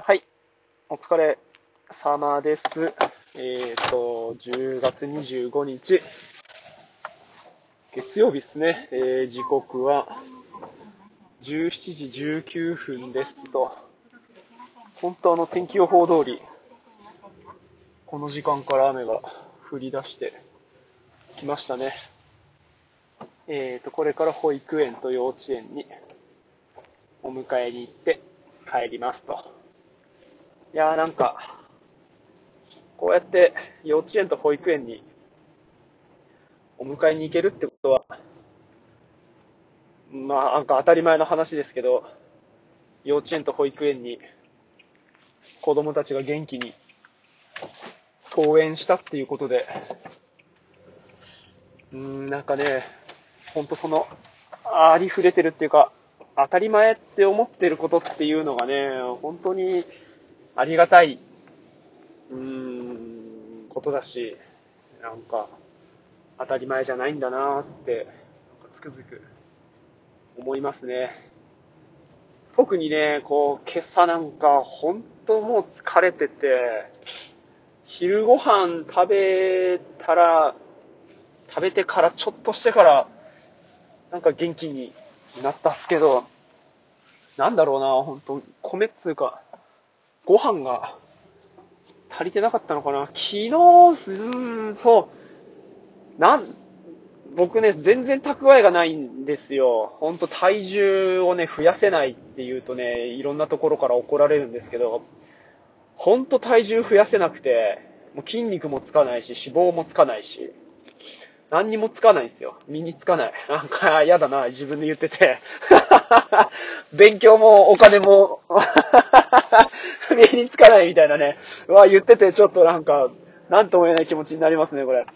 はい。お疲れ様です。えっ、と、10月25日、月曜日ですね。えー時刻は17時19分ですと、本当の天気予報通り、この時間から雨が降り出してきましたね。えっ、と、これから保育園と幼稚園にお迎えに行って帰りますと。いやーなんか、こうやって幼稚園と保育園にお迎えに行けるってことは、まあなんか当たり前の話ですけど、幼稚園と保育園に子供たちが元気に登園したっていうことで、うーん、なんかね、ほんとその、ありふれてるっていうか、当たり前って思ってることっていうのがね、本当にありがたい、うーん、ことだし、なんか、当たり前じゃないんだなって、なんかつくづく思いますね。特にね、こう、今朝なんか、本当もう疲れてて、昼ご飯食べたら、食べてからちょっとしてから、なんか元気になったっすけど、なんだろうな、本当米っつうか、ご飯が足りてなかったのかな？昨日、うーん、そう、なん、僕ね、全然蓄えがないんですよ。ほんと体重をね、増やせないっていうとね、いろんなところから怒られるんですけど、ほんと体重増やせなくて、もう筋肉もつかないし、脂肪もつかないし、何にもつかないんですよ。身につかない。なんか嫌だな、自分で言ってて。勉強もお金も 身につかないみたいなね。うわ、言っててちょっとなんか、なんとも言えない気持ちになりますね、これ。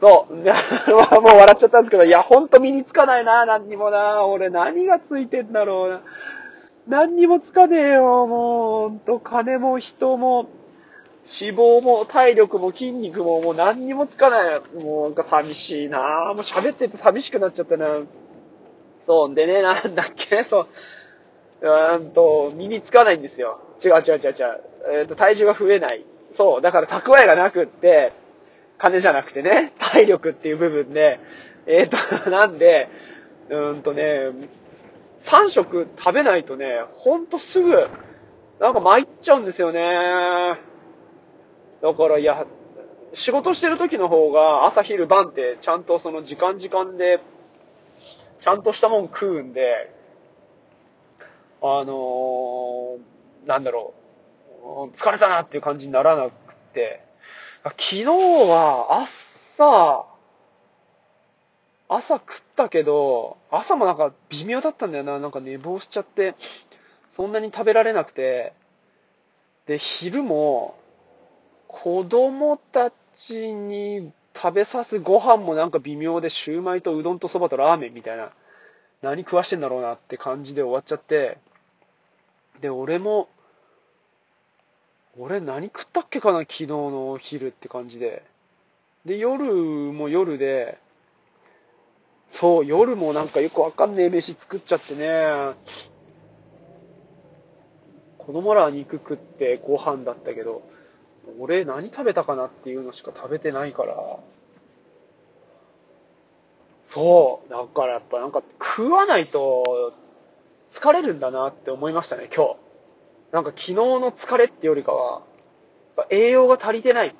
そう。もう笑っちゃったんですけど、いや、ほんと身につかないな、何にもな。俺何がついてんだろうな。何にもつかねえよ、もう、ほんと、金も人も、脂肪も体力も筋肉ももう何にもつかない。もうなんか寂しいなもう喋ってて寂しくなっちゃったな。そう、んでね、なんだっけ、そう。うーんと、身につかないんですよ。違う違う違う違う。えっ、と、体重が増えない。そう、だから蓄えがなくって、金じゃなくてね、体力っていう部分で、えっ、と、なんで、うーんとね、3食食べないとね、ほんとすぐ、なんか参っちゃうんですよね。だから、いや、仕事してる時の方が朝昼晩ってちゃんとその時間時間で、ちゃんとしたもん食うんで、あのー、なんだろう、疲れたなっていう感じにならなくて、昨日は朝、朝食ったけど、朝もなんか微妙だったんだよな。なんか寝坊しちゃって、そんなに食べられなくて。で、昼も、子供たちに食べさすご飯もなんか微妙で、シューマイとうどんとそばとラーメンみたいな、何食わしてんだろうなって感じで終わっちゃって、で、俺も、俺何食ったっけかな、昨日のお昼って感じで。で、夜も夜で、そう、夜もなんかよくわかんねえ飯作っちゃってね、子供らは肉食ってご飯だったけど、俺何食べたかなっていうのしか食べてないから、そう、だからやっぱなんか食わないと疲れるんだなって思いましたね、今日。なんか昨日の疲れってよりかは、栄養が足りてないって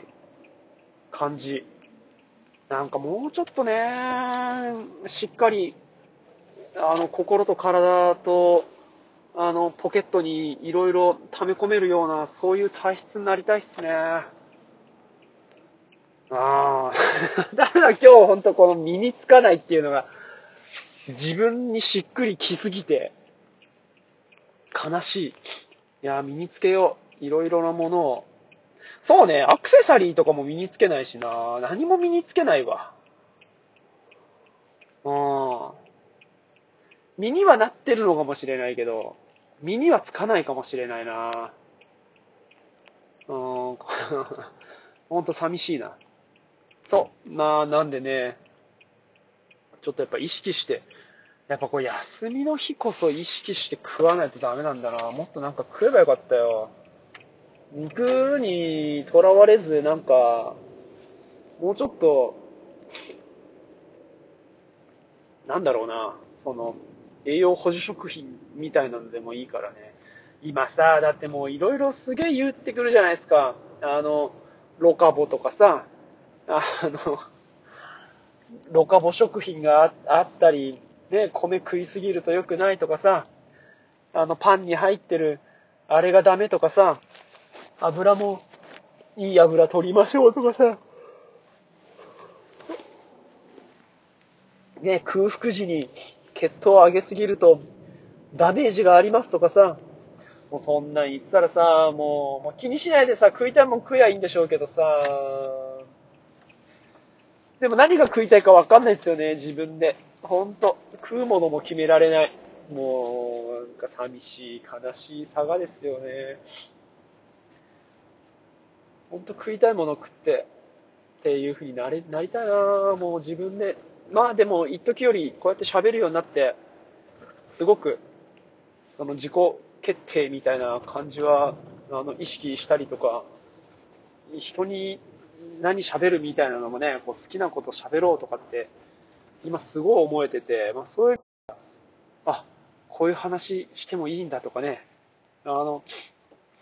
感じ。なんかもうちょっとね、しっかり、あの、心と体と、あの、ポケットにいろいろ溜め込めるような、そういう体質になりたいっすね。ああ。だから今日ほんとこの身につかないっていうのが、自分にしっくりきすぎて、悲しい。いや、身につけよう。いろいろなものを。そうね、アクセサリーとかも身につけないしな。何も身につけないわ。うん。身にはなってるのかもしれないけど、身にはつかないかもしれないな。うん。ほんと寂しいな。そう。まあ、なんでね、ちょっとやっぱ意識して、やっぱこう休みの日こそ意識して食わないとダメなんだな。もっとなんか食えばよかったよ。肉にとらわれず、なんか、もうちょっと、なんだろうな、その、栄養補充食品みたいなのでもいいからね。今さ、だってもういろいろすげえ言ってくるじゃないですか。あの、ロカボとかさ、あの、ロカボ食品があったり、ね、米食いすぎると良くないとかさ、あの、パンに入ってる、あれがダメとかさ、油も、いい油取りましょうとかさ、ね、空腹時に血糖を上げすぎるとダメージがありますとかさ、もうそんなん言ったらさ、もう、もう気にしないでさ、食いたいもん食えばいいんでしょうけどさ、でも何が食いたいかわかんないですよね、自分で。ほんと。食うものも決められない。もう、なんか寂しい、悲しい差がですよね。ほんと食いたいもの食って、っていう風になれ、なりたいなもう自分で。まあでも、一時よりこうやって喋るようになって、すごく、その自己決定みたいな感じは、あの、意識したりとか、人に何喋るみたいなのもね、こう好きなこと喋ろうとかって、今すごい思えてて、まあそういう、あ、こういう話してもいいんだとかね、あの、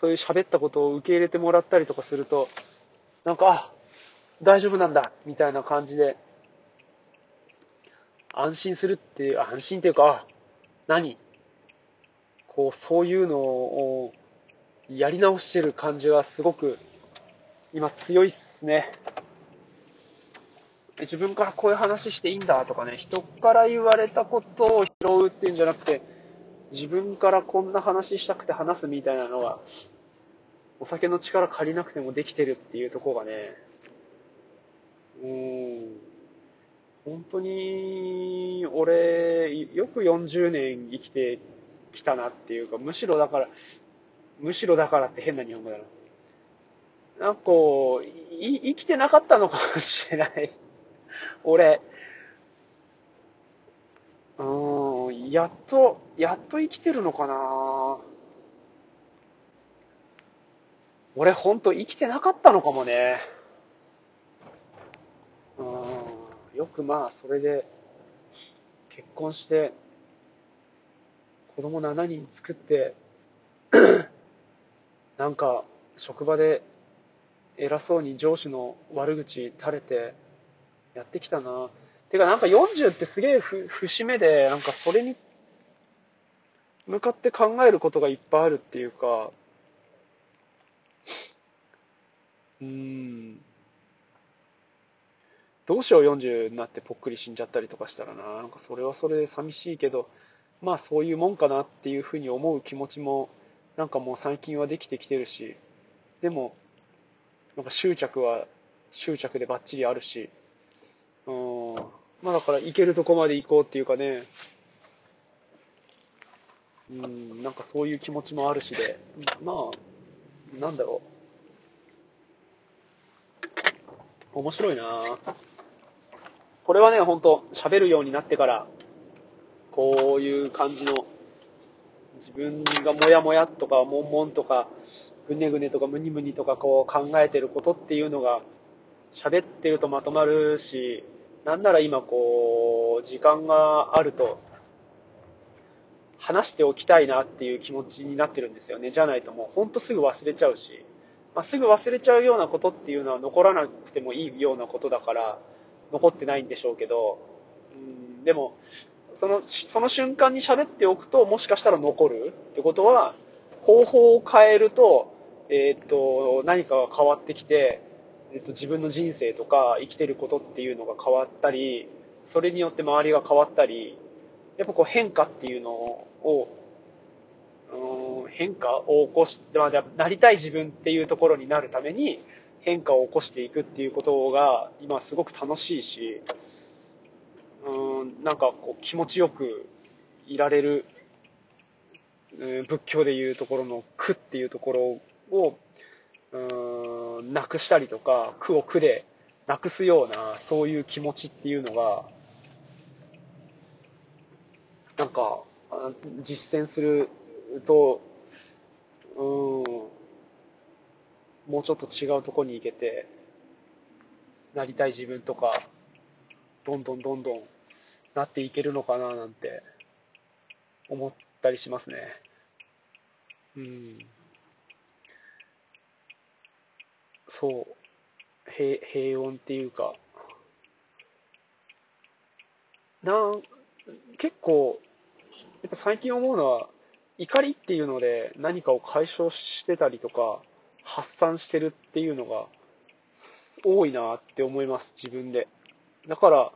そういう喋ったことを受け入れてもらったりとかすると、なんか、あ、大丈夫なんだ、みたいな感じで、安心するっていう、安心っていうか、あ、何？こう、そういうのをやり直してる感じがすごく今強いっすね。自分からこういう話していいんだとかね、人から言われたことを拾うっていうんじゃなくて、自分からこんな話したくて話すみたいなのが、お酒の力借りなくてもできてるっていうとこがね、うーん、本当に、俺、よく40年生きてきたなっていうか、むしろだから、むしろだからって変な日本語だな。なんかこう、生きてなかったのかもしれない。俺。うん、やっと、やっと生きてるのかな俺ほんと生きてなかったのかもね。うん、よくまあ、それで、結婚して、子供7人作って、なんか、職場で偉そうに上司の悪口垂れてやってきたな。てかなんか40ってすげえ節目で、なんかそれに向かって考えることがいっぱいあるっていうか、うーん。どうしよう40になってぽっくり死んじゃったりとかしたらな。なんかそれはそれで寂しいけど、まあそういうもんかなっていうふうに思う気持ちも、なんかもう最近はできてきてるし、でも、なんか執着は執着でバッチリあるし、まあだから行けるとこまで行こうっていうかね、うん、なんかそういう気持ちもあるしで、まあ、なんだろう。面白いな。これはね、ほんと、喋るようになってから、こういう感じの、自分がモヤモヤとか、悶々とか、ぐねぐねとかムニムニとかこう考えてることっていうのが喋ってるとまとまるし、なんなら今こう、時間があると、話しておきたいなっていう気持ちになってるんですよね。じゃないともうほんとすぐ忘れちゃうし、まあ、すぐ忘れちゃうようなことっていうのは残らなくてもいいようなことだから、残ってないんでしょうけど、うん、でも、その、その瞬間に喋っておくと、もしかしたら残るってことは、方法を変えると、えー、っと、何かが変わってきて、え、っと、自分の人生とか生きてることっていうのが変わったり、それによって周りが変わったり、やっぱこう変化っていうのを、うん、変化を起こして、まあ、なりたい自分っていうところになるために変化を起こしていくっていうことが今すごく楽しいし、うん、なんかこう気持ちよくいられるうん仏教でいうところの苦っていうところを、うん、なくしたりとか、苦を苦でなくすような、そういう気持ちっていうのが、なんか、実践すると、うん、もうちょっと違うとこに行けて、なりたい自分とか、どんどんどんどんなっていけるのかななんて思ったりしますね。うん。そう。平、平穏っていうか、なん結構、やっぱ最近思うのは、怒りっていうので何かを解消してたりとか、発散してるっていうのが多いなって思います、自分で。だから、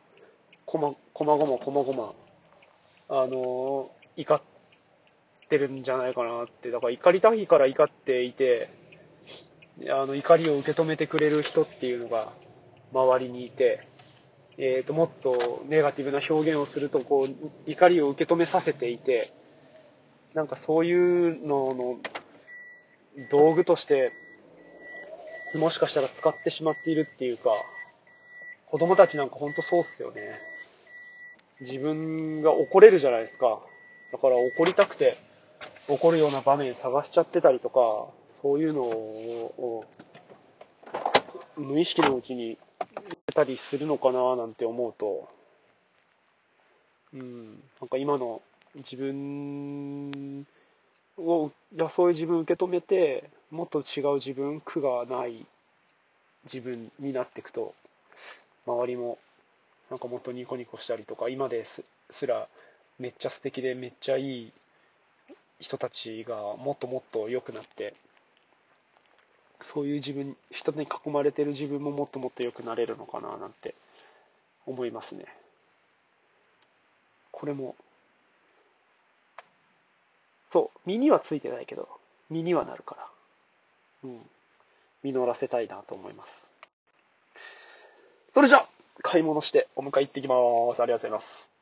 こま、こまごま、こまごま、あのー、怒ってるんじゃないかなって。だから怒りたいから怒っていて、あの、怒りを受け止めてくれる人っていうのが周りにいて、えっ、ー、と、もっとネガティブな表現をすると、こう、怒りを受け止めさせていて、なんかそういうのの道具として、もしかしたら使ってしまっているっていうか、子供たちなんかほんとそうっすよね。自分が怒れるじゃないですか。だから怒りたくて怒るような場面探しちゃってたりとか、そういうのを無意識のうちにたりするのかななんて思うと、うん、なんか今の自分を、や、そういう自分を受け止めて、もっと違う自分、苦がない自分になっていくと、周りもなんかもっとニコニコしたりとか、今ですすらめっちゃ素敵でめっちゃいい人たちがもっともっと良くなって、そういう自分、人に囲まれてる自分ももっともっと良くなれるのかななんて思いますね。これも、そう、身にはついてないけど、身にはなるから、うん、実らせたいなと思います。それじゃ、買い物してお迎え行ってきます。ありがとうございます。